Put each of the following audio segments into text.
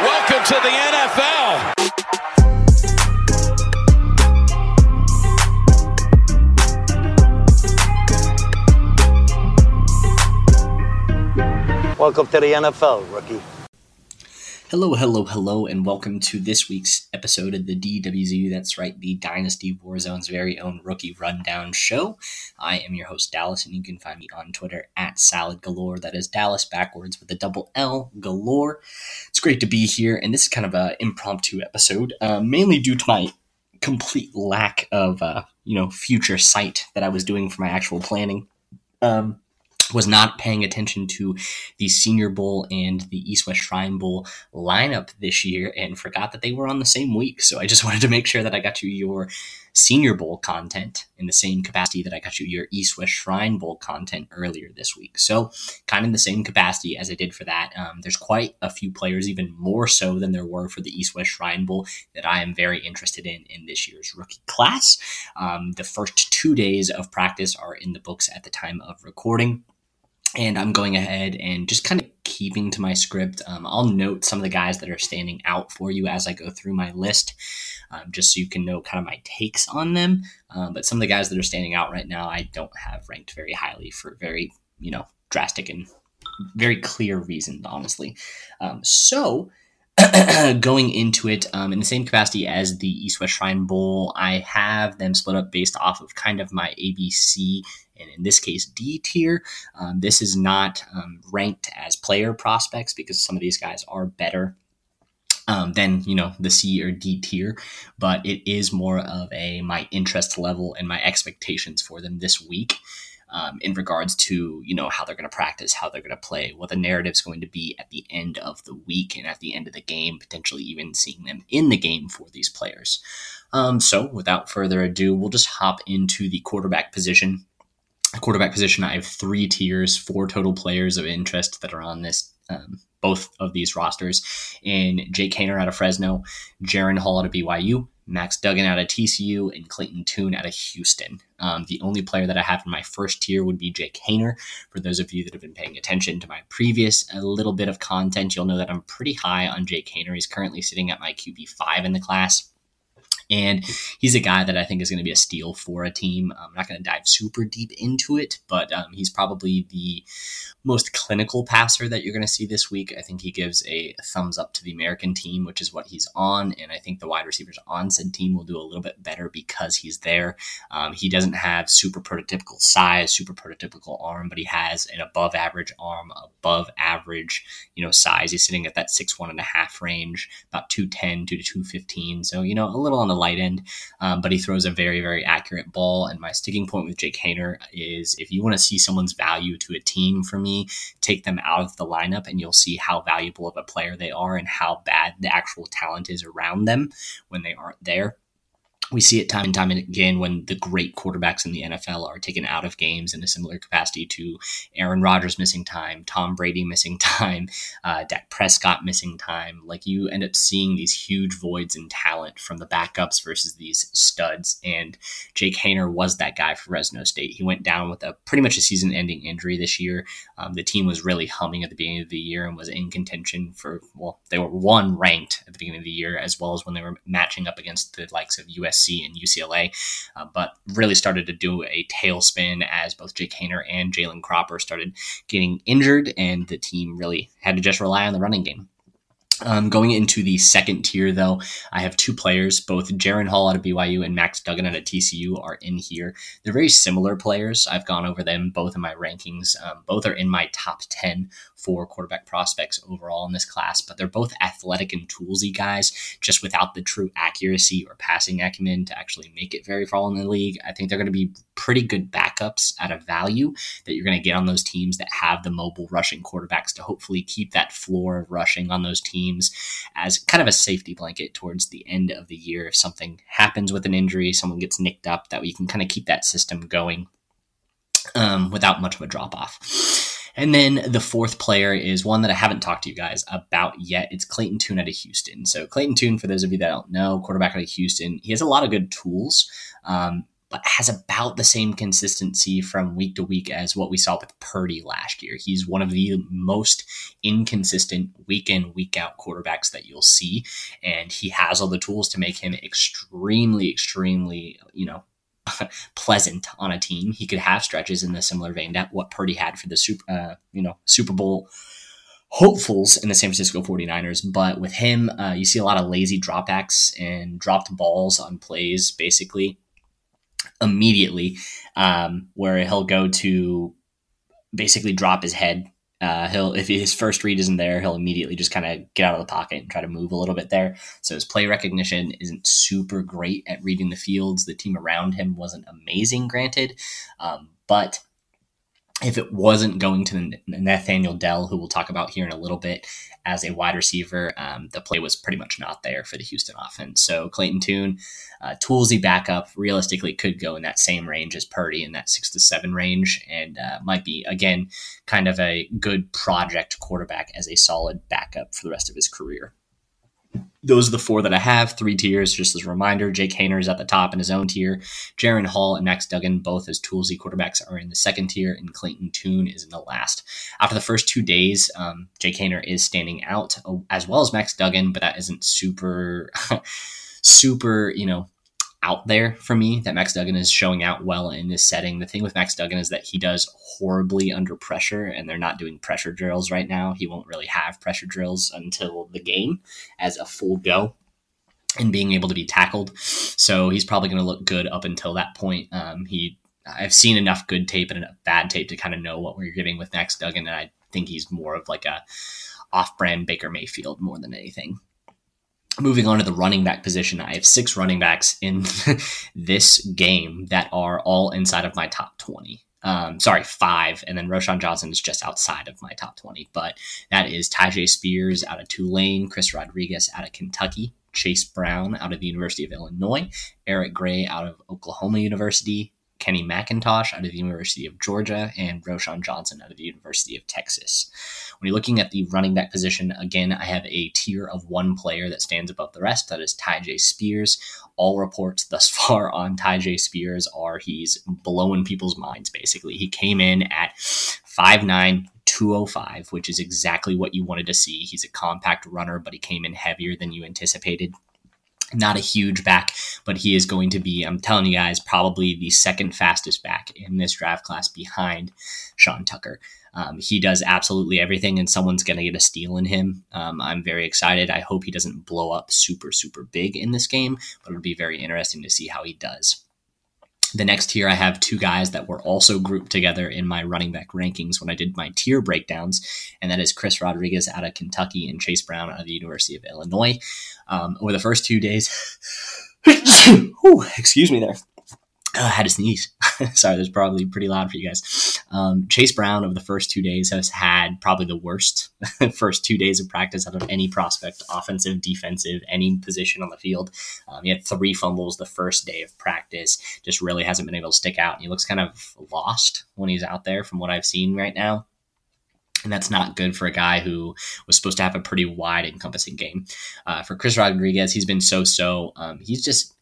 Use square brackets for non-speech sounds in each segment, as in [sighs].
Welcome to the NFL. Welcome to the NFL, rookie. Hello, hello, hello, and welcome to this week's episode of the DWZU. That's right, the Dynasty Warzone's very own rookie rundown show. I am your host, Dallas, and you can find me on Twitter at Salad Galore. That is Dallas backwards with a double L Galore. It's great to be here, and this is kind of an impromptu episode, uh, mainly due to my complete lack of, uh, you know, future sight that I was doing for my actual planning. Um, was not paying attention to the Senior Bowl and the East West Shrine Bowl lineup this year and forgot that they were on the same week. So I just [laughs] wanted to make sure that I got you your Senior Bowl content in the same capacity that I got you your East West Shrine Bowl content earlier this week. So kind of the same capacity as I did for that. Um, there's quite a few players, even more so than there were for the East West Shrine Bowl, that I am very interested in in this year's rookie class. Um, the first two days of practice are in the books at the time of recording and I'm going ahead and just kind of keeping to my script. Um, I'll note some of the guys that are standing out for you as I go through my list, um, just so you can know kind of my takes on them. Um, but some of the guys that are standing out right now, I don't have ranked very highly for very, you know, drastic and very clear reasons, honestly. Um, so, [clears throat] going into it um, in the same capacity as the East West Shrine Bowl, I have them split up based off of kind of my ABC and in this case D tier. Um, this is not um, ranked as player prospects because some of these guys are better. Um, than you know the C or D tier, but it is more of a my interest level and my expectations for them this week. Um, in regards to you know how they're going to practice, how they're going to play, what the narrative is going to be at the end of the week and at the end of the game, potentially even seeing them in the game for these players. Um, so, without further ado, we'll just hop into the quarterback position. Quarterback position, I have three tiers, four total players of interest that are on this. Um, both of these rosters in Jake Haener out of Fresno, Jaren Hall out of BYU, Max Duggan out of TCU, and Clayton Tune out of Houston. Um, the only player that I have in my first tier would be Jake Haener. For those of you that have been paying attention to my previous a little bit of content, you'll know that I'm pretty high on Jake Haener. He's currently sitting at my QB5 in the class. And he's a guy that I think is going to be a steal for a team. I'm not going to dive super deep into it, but um, he's probably the most clinical passer that you're going to see this week. I think he gives a thumbs up to the American team, which is what he's on. And I think the wide receivers on said team will do a little bit better because he's there. Um, he doesn't have super prototypical size, super prototypical arm, but he has an above average arm, above average, you know, size. He's sitting at that six one and a half range, about 210 to 215. So, you know, a little on the light end, um, but he throws a very, very accurate ball. And my sticking point with Jake Haener is if you want to see someone's value to a team for me, take them out of the lineup and you'll see how valuable of a player they are and how bad the actual talent is around them when they aren't there we see it time and time again when the great quarterbacks in the NFL are taken out of games in a similar capacity to Aaron Rodgers missing time, Tom Brady missing [laughs] time, uh, Dak Prescott missing time. Like you end up seeing these huge voids in talent from the backups versus these studs. And Jake Haener was that guy for Fresno State. He went down with a pretty much a season ending injury this year. Um, the team was really humming at the beginning of the year and was in contention for, well, they were one ranked at the beginning of the year, as well as when they were matching up against the likes of US USC and UCLA, uh, but really started to do a tailspin as both Jake Haener and Jalen Cropper started getting injured, and the team really had to just rely on the running game. Um, going into the second tier, though, I have two players, both Jaren Hall out of BYU and Max Duggan out of TCU are in here. They're very similar players. I've gone over them both in my rankings. Um, both are in my top 10 for quarterback prospects overall in this class, but they're both athletic and toolsy guys, just without the true accuracy or passing acumen to actually make it very far in the league. I think they're going to be pretty good backups at a value that you're going to get on those teams that have the mobile rushing quarterbacks to hopefully keep that floor of rushing on those teams as kind of a safety blanket towards the end of the year. If something happens with an injury, someone gets nicked up, that we can kind of keep that system going um, without much of a drop off. And then the fourth player is one that I haven't talked to you guys about yet. It's Clayton Tune out of Houston. So Clayton Tune, for those of you that don't know, quarterback out of Houston, he has a lot of good tools. Um, but has about the same consistency from week to week as what we saw with Purdy last year. He's one of the most inconsistent week in, week out quarterbacks that you'll see. And he has all the tools to make him extremely, extremely, you know, [laughs] pleasant on a team. He could have stretches in the similar vein that what Purdy had for the super, uh, you know, Super Bowl hopefuls in the San Francisco 49ers. But with him, uh, you see a lot of lazy dropbacks and dropped balls on plays, basically immediately, um, where he'll go to basically drop his head. Uh, he'll if his first read isn't there, he'll immediately just kind of get out of the pocket and try to move a little bit there. So his play recognition isn't super great at reading the fields. The team around him wasn't amazing, granted, um, but if it wasn't going to Nathaniel Dell, who we'll talk about here in a little bit, as a wide receiver, um, the play was pretty much not there for the Houston offense. So Clayton Tune, uh, toolsy backup, realistically could go in that same range as Purdy in that six to seven range, and uh, might be again kind of a good project quarterback as a solid backup for the rest of his career those are the four that I have. Three tiers, just as a reminder. Jake Haener is at the top in his own tier. Jaren Hall and Max Duggan, both as toolsy quarterbacks, are in the second tier, and Clayton Tune is in the last. After the first two days, um, Jake Haener is standing out, uh, as well as Max Duggan, but that isn't super, [laughs] super, you know, out there for me that Max Duggan is showing out well in this setting. The thing with Max Duggan is that he does horribly under pressure, and they're not doing pressure drills right now. He won't really have pressure drills until the game as a full go and being able to be tackled. So he's probably going to look good up until that point. Um, he, I've seen enough good tape and enough bad tape to kind of know what we're getting with Max Duggan, and I think he's more of like a off-brand Baker Mayfield more than anything moving on to the running back position, I have six running backs in [laughs] this game that are all inside of my top 20. Um, sorry, five, and then Roschon Johnson is just outside of my top 20. But that is Tyjae Spears out of Tulane, Chris Rodriguez out of Kentucky, Chase Brown out of the University of Illinois, Eric Gray out of Oklahoma University, Kenny McIntosh out of the University of Georgia, and Roschon Johnson out of the University of Texas. When you're looking at the running back position, again, I have a tier of one player that stands above the rest. That is Tyjae Spears. All reports thus [laughs] far on Tyjae Spears are he's blowing people's minds, basically. He came in at 5'9, 205, which is exactly what you wanted to see. He's a compact runner, but he came in heavier than you anticipated not a huge back, but he is going to be, I'm telling you guys, probably the second fastest back in this draft class behind Sean Tucker. Um, he does absolutely everything, and someone's going to get a steal in him. Um, I'm very excited. I hope he doesn't blow up super, super big in this game, but it'll be very interesting to see how he does. The next tier, I have two guys that were also grouped together in my running back rankings when I did my tier breakdowns, and that is Chris Rodriguez out of Kentucky and Chase Brown out of the University of Illinois. Um, over the first two days, [coughs] [coughs] excuse me there. I had to sneeze. Sorry, that's probably pretty loud for you guys. Um, Chase Brown over the first two days has had probably the worst [laughs] first two days of practice out of any prospect, offensive, defensive, any position on the field. Um, he had three fumbles the first day of practice. Just really hasn't been able to stick out. He looks kind of lost when he's out there, from what I've seen right now. And that's not good for a guy who was supposed to have a pretty wide encompassing game. Uh, for Chris Rodriguez, he's been so so. Um, he's just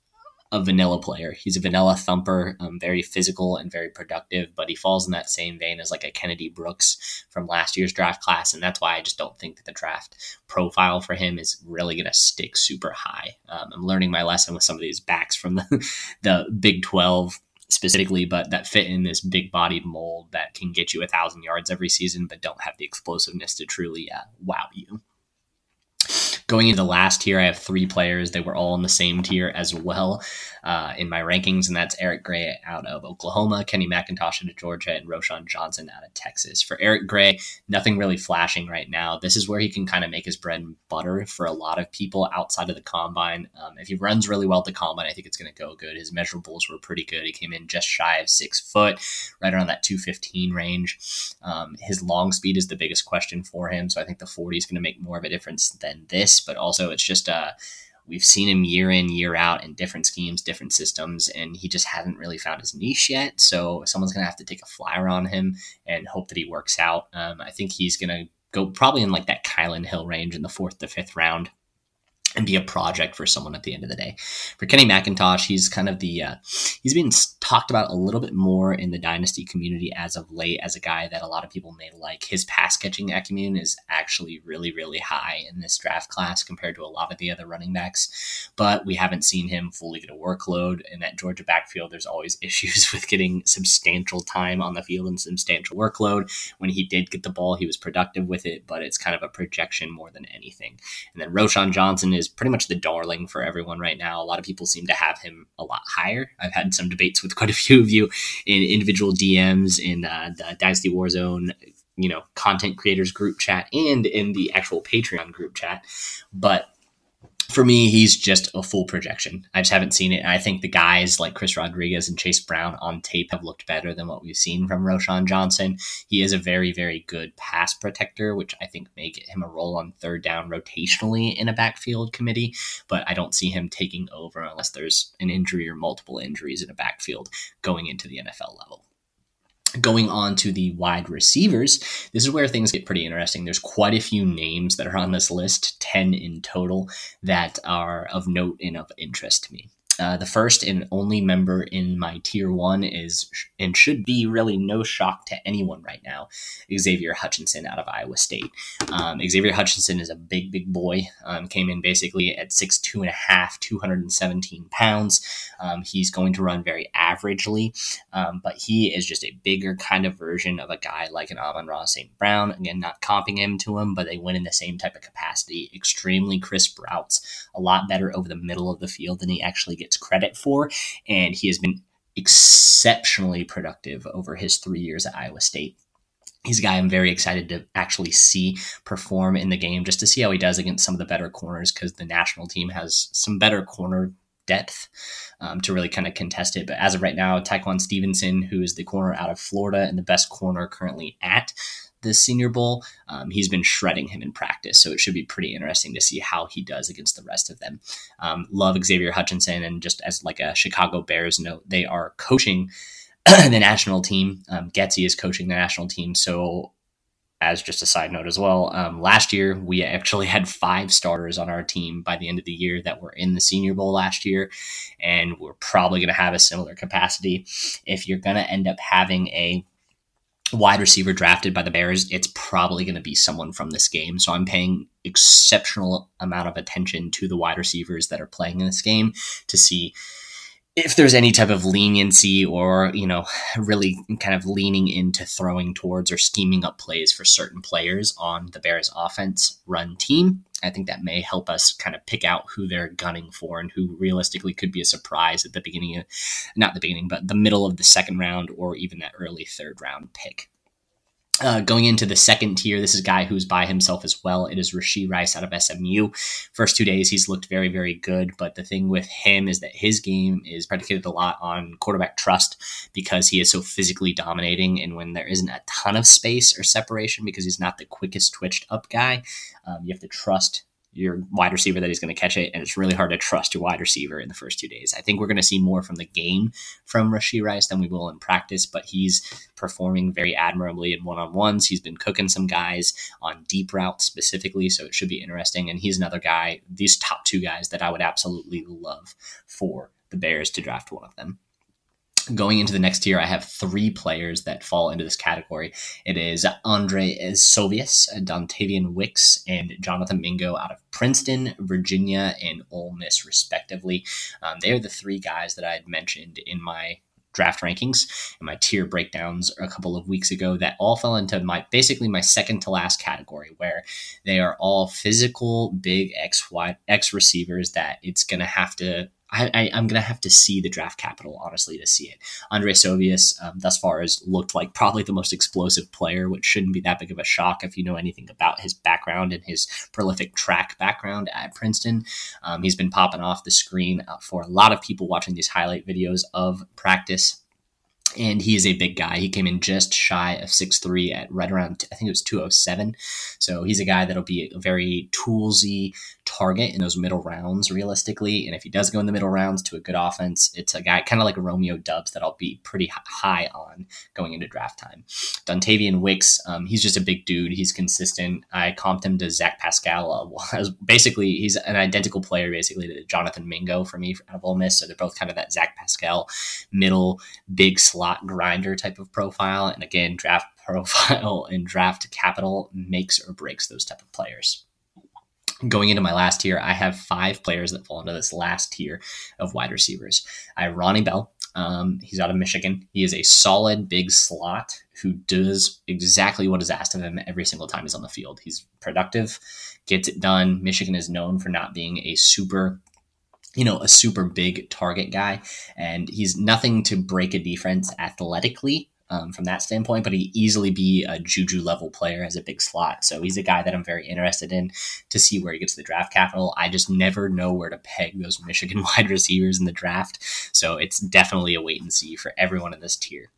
a vanilla player. He's a vanilla thumper, um, very physical and very productive, but he falls in that same vein as like a Kennedy Brooks from last year's draft class. And that's why I just don't think that the draft profile for him is really going to stick super high. Um, I'm learning my lesson with some of these backs from the, [laughs] the Big 12 specifically, but that fit in this big bodied mold that can get you a thousand yards every season, but don't have the explosiveness to truly uh, wow you. Going into the last tier, I have three players. They were all in the same tier as well uh, in my rankings, and that's Eric Gray out of Oklahoma, Kenny McIntosh out of Georgia, and Roschon Johnson out of Texas. For Eric Gray, nothing really flashing right now. This is where he can kind of make his bread and butter for a lot of people outside of the combine. Um, if he runs really well at the combine, I think it's going to go good. His measurables were pretty good. He came in just shy of six foot, right around that 215 range. Um, his long speed is the biggest question for him, so I think the 40 is going to make more of a difference than this but also it's just uh, we've seen him year in year out in different schemes, different systems, and he just hasn't really found his niche yet. So someone's gonna have to take a flyer on him and hope that he works out. Um, I think he's gonna go probably in like that Kylan Hill range in the fourth to fifth round and be a project for someone at the end of the day. For Kenny McIntosh, he's kind of the uh, he's been talked about a little bit more in the dynasty community as of late as a guy that a lot of people may like. His pass catching acumen is actually really really high in this draft class compared to a lot of the other running backs, but we haven't seen him fully get a workload in that Georgia backfield. There's always [laughs] issues with getting substantial time on the field and substantial workload. When he did get the ball, he was productive with it, but it's kind of a projection more than anything. And then Roschon Johnson is is pretty much the darling for everyone right now. A lot of people seem to have him a lot higher. I've had some debates with [laughs] quite a few of you in individual DMs in uh, the Dynasty Warzone you know content creators group chat and in the actual patreon group chat but for me, he's just a full projection. I just haven't seen it. I think the guys like Chris Rodriguez and Chase Brown on tape have looked better than what we've seen from Roschon Johnson. He is a very, very good pass protector, which I think may get him a role on third down rotationally in a backfield committee. But I don't see him taking over unless there's an injury or multiple injuries in a backfield going into the NFL level going on to the wide receivers, this is where things get pretty interesting. There's quite a few names that are on this list, 10 in total, that are of note and of interest to me. Uh, the first and only member in my tier one is and should be really no shock to anyone right now Xavier Hutchinson out of Iowa State. Um, Xavier Hutchinson is a big, big boy. Um, came in basically at six two and a half, 217 pounds. Um, he's going to run very averagely, um, but he is just a bigger kind of version of a guy like an Amon-Ra St. Brown. Again, not comping him to him, but they went in the same type of capacity. Extremely crisp routes, a lot better over the middle of the field than he actually gets gets credit for. And he has been exceptionally productive over his three years at Iowa State. He's a guy I'm very excited to actually see perform in the game just to see how he does against some of the better corners because the national team has some better corner depth um, to really kind of contest it. But as of right now, Tyrique Stevenson, who is the corner out of Florida and the best corner currently at this Senior Bowl. Um, he's been shredding him in practice, so it should be pretty interesting to see how he does against the rest of them. Um, love Xavier Hutchinson, and just as like a Chicago Bears note, they are coaching [clears throat] the national team. Um, is coaching the national team, so as just a side note as well, um, last year we actually had five starters on our team by the end of the year that were in the Senior Bowl last year, and we're probably going to have a similar capacity. If you're going to end up having a wide receiver drafted by the Bears, it's probably going to be someone from this game. So I'm paying exceptional amount of attention to the wide receivers that are playing in this game to see if there's any type of leniency or you know really kind of leaning into throwing towards or scheming up plays for certain players on the bears offense run team i think that may help us kind of pick out who they're gunning for and who realistically could be a surprise at the beginning of not the beginning but the middle of the second round or even that early third round pick uh, going into the second tier, this is a guy who's by himself as well. It is Rashee Rice out of SMU. First two days, he's looked very, very good. But the thing with him is that his game is predicated a lot on quarterback trust because he is so physically dominating. And when there isn't a ton of space or separation because he's not the quickest twitched up guy, um, you have to trust your wide receiver that he's going to catch it, and it's really hard to trust your wide receiver in the first two days. I think we're going to see more from the game from Rashee Rice than we will in practice, but he's performing very admirably in one on ones. He's been cooking some guys on deep routes specifically, so it should be interesting. And he's another guy, these top two guys that I would absolutely love for the Bears to draft one of them going into the next year, I have three players that fall into this category. It is Andrei Iosivas, Dontayvion Wicks, and Jonathan Mingo out of Princeton, Virginia, and Ole Miss, respectively. Um, they are the three guys that I had mentioned in my draft rankings and my tier breakdowns a couple of weeks ago that all fell into my basically my second to last category where they are all physical big x y x receivers that it's going to have to I, am going to have to see the draft capital, honestly, to see it. Andrei Iosivas, um, thus far, has looked like probably the most explosive player, which shouldn't be that big of a shock if you know anything about his background and his prolific track background at Princeton. Um, he's been popping off the screen uh, for a lot of people watching these highlight videos of practice and he is a big guy. He came in just shy of 6'3 at right around, I think it was 207. So he's a guy that'll be a very toolsy, target in those middle rounds, realistically. And if he does go in the middle rounds to a good offense, it's a guy kind of like Romeo Doubs that I'll be pretty high on going into draft time. Dontayvion Wicks, um, he's just a big dude. He's consistent. I comped him to Zach Pascal. Uh, [laughs] basically, he's an identical player, basically, to Jonathan Mingo for me out of Ole Miss. So they're both kind of that Zach Pascal middle, big slot grinder type of profile. And again, draft [laughs] profile and draft capital makes or breaks those type of players going into my last tier, I have five players that fall into this last tier of wide receivers. I have Ronnie Bell. Um, he's out of Michigan. He is a solid big slot who does exactly what is asked of him every single time he's on the field. He's productive, gets it done. Michigan is known for not being a super you know, a super big target guy, and he's nothing to break a defense athletically, um, from that standpoint, but he easily be a Juju level player as a big slot. So he's a guy that I'm very interested in to see where he gets the draft capital. I just never know where to peg those [laughs] Michigan wide receivers in the draft. So it's definitely a wait and see for everyone in this tier.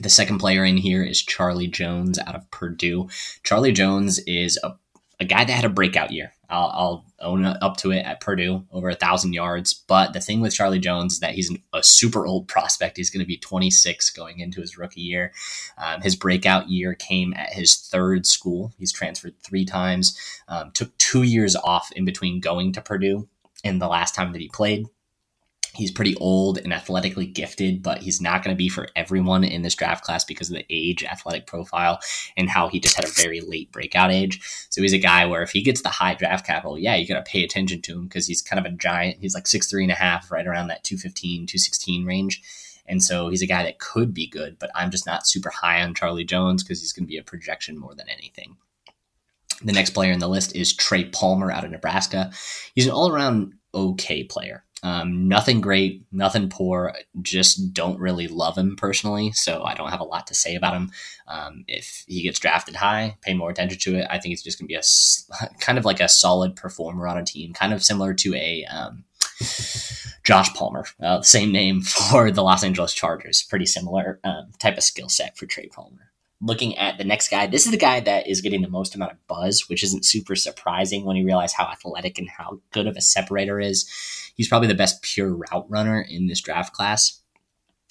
The second player in here is Charlie Jones out of Purdue. Charlie Jones is a a guy that had a breakout year. I'll, I'll own up to it at Purdue, over a thousand yards. But the thing with Charlie Jones is that he's a super old prospect. He's going to be 26 going into his rookie year. Um, his breakout year came at his third school. He's transferred three times. Um, took two years off in between going to Purdue and the last time that he played. He's pretty old and athletically gifted, but he's not going to be for everyone in this draft class because of the age, athletic profile, and how he just had a very late breakout age. So he's a guy where if he gets the high draft capital, yeah, you got to pay attention to him because he's kind of a giant. He's like six three and a half, right around that 215, 216 range. And so he's a guy that could be good, but I'm just not super high on Charlie Jones because he's going to be a projection more than anything. The next player in the list is Trey Palmer out of Nebraska. He's an all around okay player. Um, nothing great, nothing poor. Just don't really love him personally, so I don't have a lot to say about him. Um, if he gets drafted high, pay more attention to it. I think he's just going to be a [laughs] kind of like a solid performer on a team, kind of similar to a um, Josh Palmer, uh, same name [laughs] for the Los Angeles Chargers. Pretty similar um, type of skill set for Trey Palmer looking at the next guy, this is the guy that is getting the most amount of buzz, which isn't super surprising when you realize how athletic and how good of a separator is. He's probably the best pure route runner in this draft class,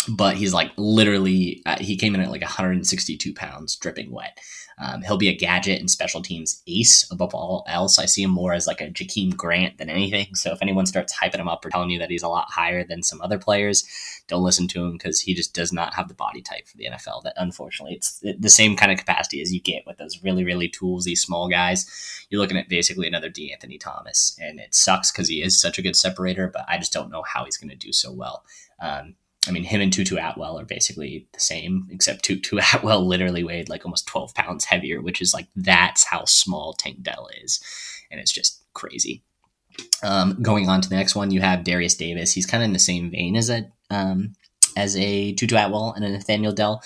but he's like literally, uh, he came in at like 162 pounds, dripping wet. Um, he'll be a gadget and special teams ace above all else. I see him more as like a Jakeem Grant than anything. So if anyone starts hyping him up or telling you that he's a lot higher than some other players, don't listen to him because he just does not have the body type for the NFL. That unfortunately, it's the same kind of capacity as you get with those really, really tools, these small guys. You're looking at basically another De'Anthony Thomas, and it sucks because he is such a good separator, but I just don't know how he's going to do so well. Um, I mean, him and Tutu Atwell are basically the same, except Tutu [laughs] Atwell literally weighed like almost 12 pounds heavier, which is like that's how small Tank Dell is. And it's just crazy. Um, going on to the next one, you have Darius Davis. He's kind of in the same vein as a um, as a Tutu Atwell and a Nathaniel Dell,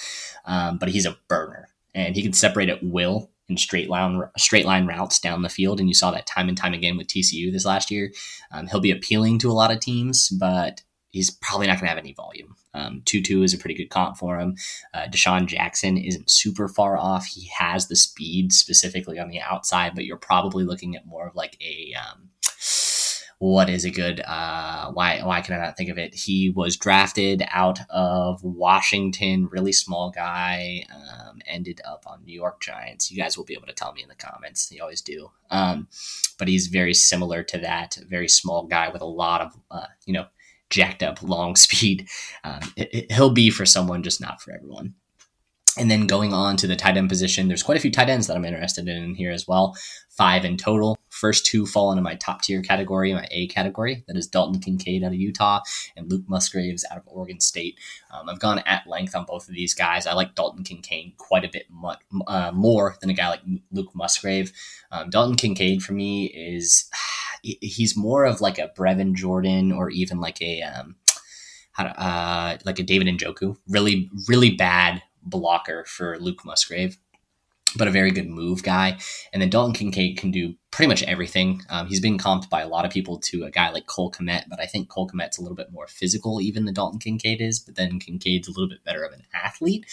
um, but he's a burner and he can separate at will in straight line straight line routes down the field, and you saw that time and time again with TCU this last year. Um, he'll be appealing to a lot of teams, but he's probably not going to have any volume. Um, Tutu is a pretty good comp for him. Uh, DeSean Jackson isn't super far off. He has the speed specifically on the outside, but you're probably looking at more of like a um, what is a good uh, why why can I not think of it? He was drafted out of Washington, really small guy, um, ended up on New York Giants. You guys will be able to tell me in the comments. You always do. Um, but he's very similar to that, very small guy with a lot of uh, you know jacked up long [laughs] speed. Um, it, it, he'll be for someone, just not for everyone. And then going on to the tight end position, there's quite a few tight ends that I'm interested in here as well. Five in total. First two fall into my top tier category, my A category. That is Dalton Kincaid out of Utah and Luke Musgraves out of Oregon State. Um, I've gone at length on both of these guys. I like Dalton Kincaid quite a bit much, uh, more than a guy like Luke Musgrave. Um, Dalton Kincaid for me is he's more of like a Brevin Jordan or even like a um, uh, like a David Njoku. Really, really bad blocker for Luke Musgrave, but a very good move guy. And then Dalton Kincaid can do pretty much everything. Um, he's been comped by a lot of people to a guy like Cole Kmet, but I think Cole Kmet's a little bit more physical even than Dalton Kincaid is, but then Kincaid's a little bit better of an athlete.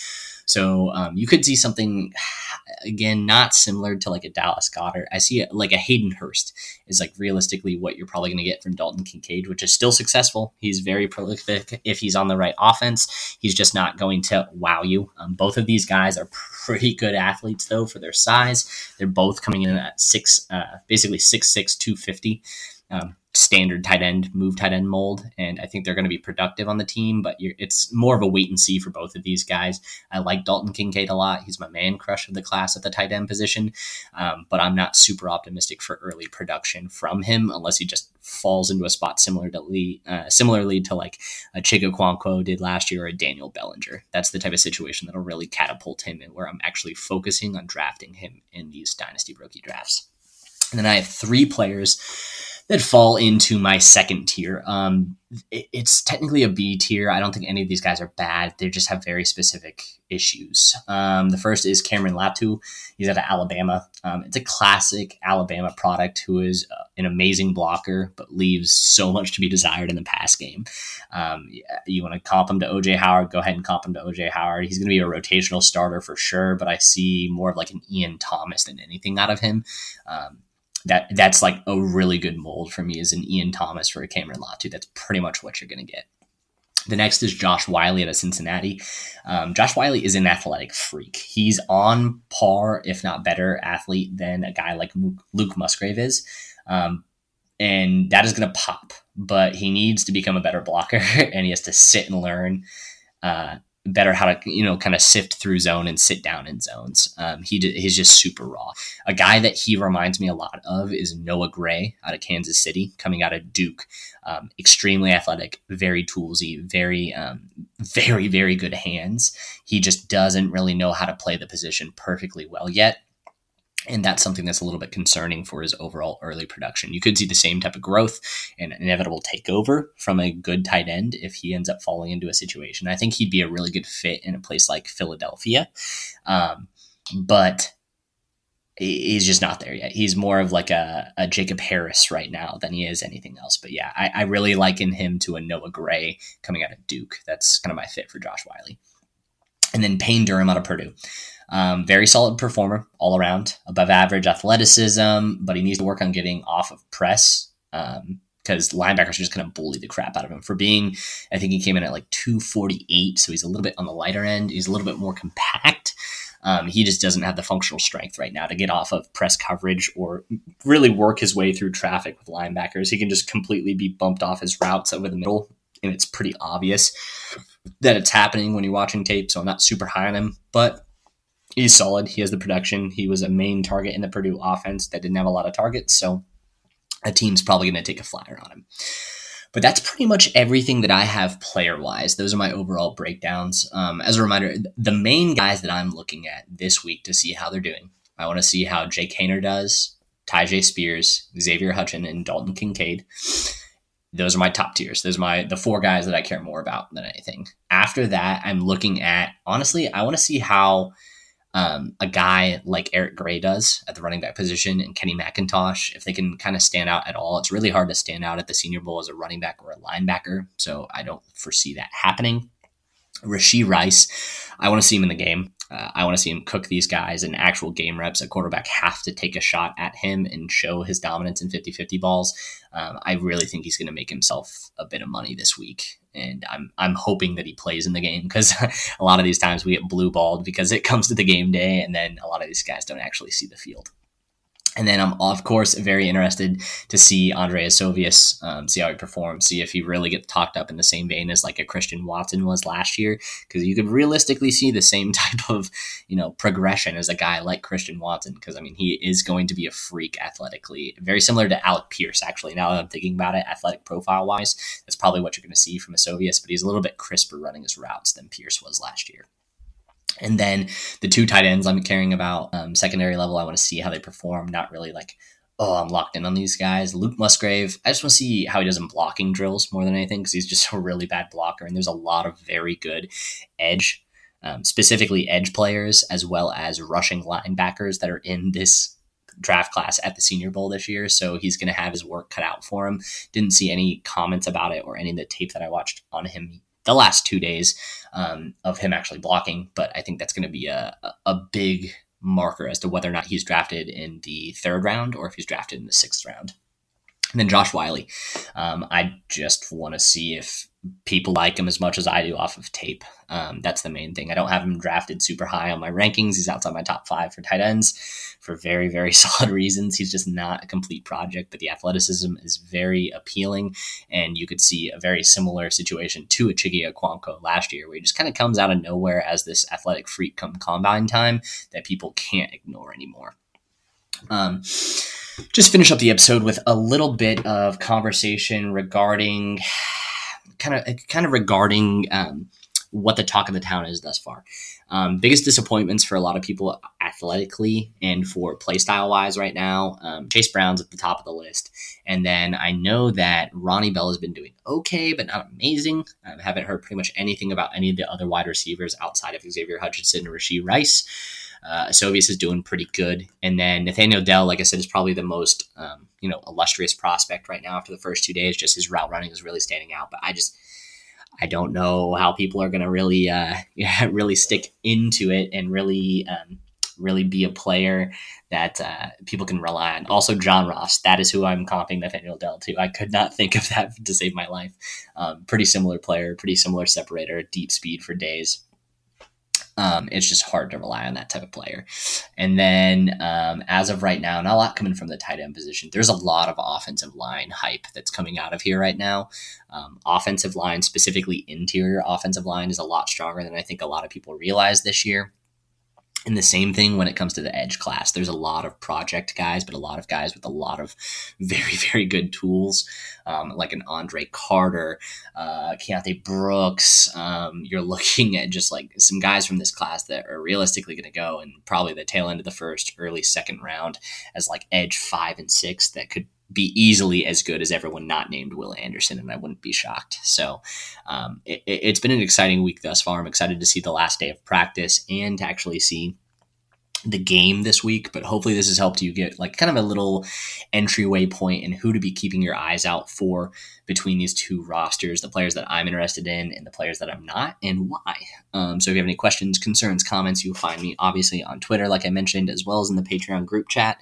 So um, you could see something, [sighs] again, not similar to like a Dallas Goedert. I see it like a Hayden Hurst is like realistically what you're probably going to get from Dalton Kincaid, which is still successful. He's very prolific if he's on the right offense. He's just not going to wow you. Um, both of these guys are pretty good athletes, though, for their size. They're both coming in at six, uh, basically six six two fifty. Um, standard tight end, move tight end mold, and I think they're going to be productive on the team. But it's more of a wait and see for both of these guys. I like Dalton Kincaid a lot; he's my man crush of the class at the tight end position. Um, but I'm not super optimistic for early production from him unless he just falls into a spot similar to Lee, uh, similarly to like a Chig Okonkwo did last year or a Daniel Bellinger. That's the type of situation that'll really catapult him and where I'm actually focusing on drafting him in these dynasty rookie drafts. And then I have three players that fall into my second tier. Um, it, it's technically a B tier. I don't think any of these guys are bad. They just have very specific issues. Um, the first is Cameron Latu. He's out of Alabama. Um, it's a classic Alabama product who is uh, an amazing blocker, but leaves so much to be desired in the pass game. Um, you want to comp him to OJ Howard, go ahead and comp him to OJ Howard. He's going to be a rotational starter for sure, but I see more of like an Ian Thomas than anything out of him. That that's like a really good mold for me as an Ian Thomas for a Cameron Latu. That's pretty much what you're going to get. The next is Josh Whyle out of Cincinnati. Um, Josh Whyle is an athletic freak. He's on par, if not better, athlete than a guy like Luke Musgrave is. Um, and that is going to pop, but he needs to become a better blocker [laughs] and he has to sit and learn. Uh, better how to you know kind of sift through zone and sit down in zones. Um, he he's just super raw. A guy that he reminds me a lot of is Noah Gray out of Kansas City, coming out of Duke. Um, extremely athletic, very toolsy, very um, [laughs] very very good hands. He just doesn't really know how to play the position perfectly well yet. And that's something that's a little bit concerning for his overall early production. You could see the same type of growth and inevitable takeover from a good tight end if he ends up falling into a situation. I think he'd be a really good fit in a place like Philadelphia. Um, but he's just not there yet. He's more of like a, a Jacob Harris right now than he is anything else. But yeah, I, I really liken him to a Noah Gray coming out of Duke. That's kind of my fit for Josh Whyle. And then Payne Durham out of Purdue. Um, very solid performer all around, above average athleticism, but he needs to work on getting off of press because um, linebackers are just going to bully the crap out of him for being. I think he came in at like 248, so he's a little bit on the lighter end. He's a little bit more compact. Um, he just doesn't have the functional strength right now to get off of press coverage or really work his way through traffic with linebackers. He can just completely be bumped off his routes over the middle, and it's pretty obvious that it's happening when you're watching tape. So I'm not super high on him, but he's solid. He has the production. He was a main target in the Purdue offense that didn't have a lot of targets, so a team's probably going to take a flyer on him. But that's pretty much everything that I have player wise. Those are my overall breakdowns. Um, as a reminder, the main guys that I'm looking at this week to see how they're doing. I want to see how Jake Haener does, Tyjae Spears, Xavier Hutchin, and Dalton Kincaid. Those are my top tiers. Those are my the four guys that I care more about than anything. After that, I'm looking at honestly, I want to see how um, a guy like Eric Gray does at the running back position and Kenny McIntosh, if they can kind of stand out at all. It's really hard to stand out at the Senior Bowl as a running back or a linebacker, so I don't foresee that happening. Rashee Rice, I want to see him in the game. Uh, I want to see him cook these guys in actual game reps. A quarterback have to take a shot at him and show his dominance in 50 50 balls. Um, I really think he's going to make himself a bit of money this week. And I'm, I'm hoping that he plays in the game because [laughs] a lot of these times we get blue balled because it comes to the game day and then a lot of these guys don't actually see the field. And then I'm of course very interested to see Andrei Iosivas, um, see how he performs, see if he really gets talked up in the same vein as like a Christian Watson was last year, because you could realistically see the same [laughs] type of you know progression as a guy like Christian Watson, because I mean he is going to be a freak athletically, very similar to Alec Pierce actually. Now that I'm thinking about it, athletic profile wise, that's probably what you're going to see from a Sovius, but he's a little bit crisper running his routes than Pierce was last year. And then the two tight ends I'm caring about, um, secondary level, I want to see how they perform. Not really like, oh, I'm locked in on these guys. Luke Musgrave, I just want to see how he does in blocking drills more than anything because he's just [laughs] a really bad blocker. And there's a lot of very good edge, um, specifically edge players, as well as rushing linebackers that are in this draft class at the Senior Bowl this year, so he's going to have his work cut out for him. Didn't see any comments about it or any of the tape that I watched on him the last two days um, of him actually blocking, but I think that's going to be a, a big marker as to whether or not he's drafted in the third round or if he's drafted in the sixth round. And then Josh Whyle. Um, I just want to see if people like him as much as I do off of tape. Um, that's the main thing. I don't have him drafted super high on my rankings. He's outside my top five for tight ends for very, very [laughs] solid reasons. He's just not a complete project, but the athleticism is very appealing. And you could see a very similar situation to a Chiggy last year, where he just kind of comes out of nowhere as this athletic freak come combine time that people can't ignore anymore. Um, just finish up the episode with a little bit of conversation regarding kind of kind of regarding um, what the talk of the town is thus far. Um, biggest disappointments for a lot of people athletically and for playstyle wise right now. Um, Chase Brown's at the top of the list, and then I know that Ronnie Bell has been doing okay, but not amazing. I haven't heard pretty much anything about any of the other wide receivers outside of Xavier Hutchinson and Rashee Rice. Uh, Iosivas is doing pretty good. And then Nathaniel Dell, like I said, is probably the most, um, you know, illustrious prospect right now after the first two days. Just his route running is really standing out. But I just, I don't know how people are going to really, uh, [laughs] really stick into it and really, um, really be a player that uh, people can rely on. Also, John Ross, that is who I'm comping Nathaniel Dell to. I could not [laughs] think of that to save my life. Um, pretty similar player, pretty similar separator, deep speed for days. Um, it's just hard to rely on that type of player. And then um, as of right now, not a lot coming from the tight end position. There's a lot of offensive line hype that's coming out of here right now. Um, offensive line, specifically interior offensive line, is a lot stronger than I think a lot of people realize this year. And the same thing when it comes to the edge class. There's a lot of project guys, but a lot of guys with a lot of [laughs] very, very good tools, um, like an Andre Carter, uh, Keontae Brooks. Um, you're [laughs] looking at just like some guys from this class that are realistically going to go and probably the tail end of the first, early second round as like edge five and six that could be easily as good as everyone not named Will Anderson, and I wouldn't be shocked. So um, it, has been an exciting week thus far. I'm excited to see the last day of practice and to actually see the game this week, but hopefully this has helped you get like kind of a little entryway point and who to be keeping your eyes out for between these two rosters, the players that I'm interested in and the players that I'm not, and why. Um, so if you have any questions, concerns, comments, you'll find me obviously on Twitter, like I mentioned, as well as in the Patreon group chat.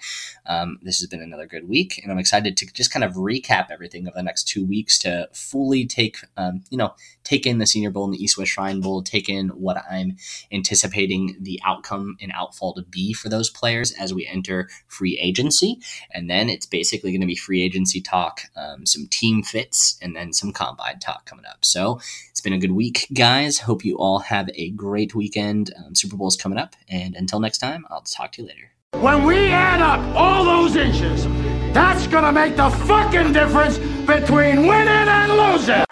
Um, this has been another good week, and I'm excited to just kind of recap everything of the next two weeks to fully take, um, you know, take in the Senior Bowl and the East West Shrine Bowl, take in what I'm anticipating the outcome and outfall to be for those players as we enter free agency. And then it's basically going to be free agency talk, um, some team fits, and then some combine talk coming up. So it's been a good week, guys. Hope you all have a great weekend. Um, Super Bowl's coming up. And until next time, I'll talk to you later. When we add up all those inches, that's going to make the fucking difference between winning and losing.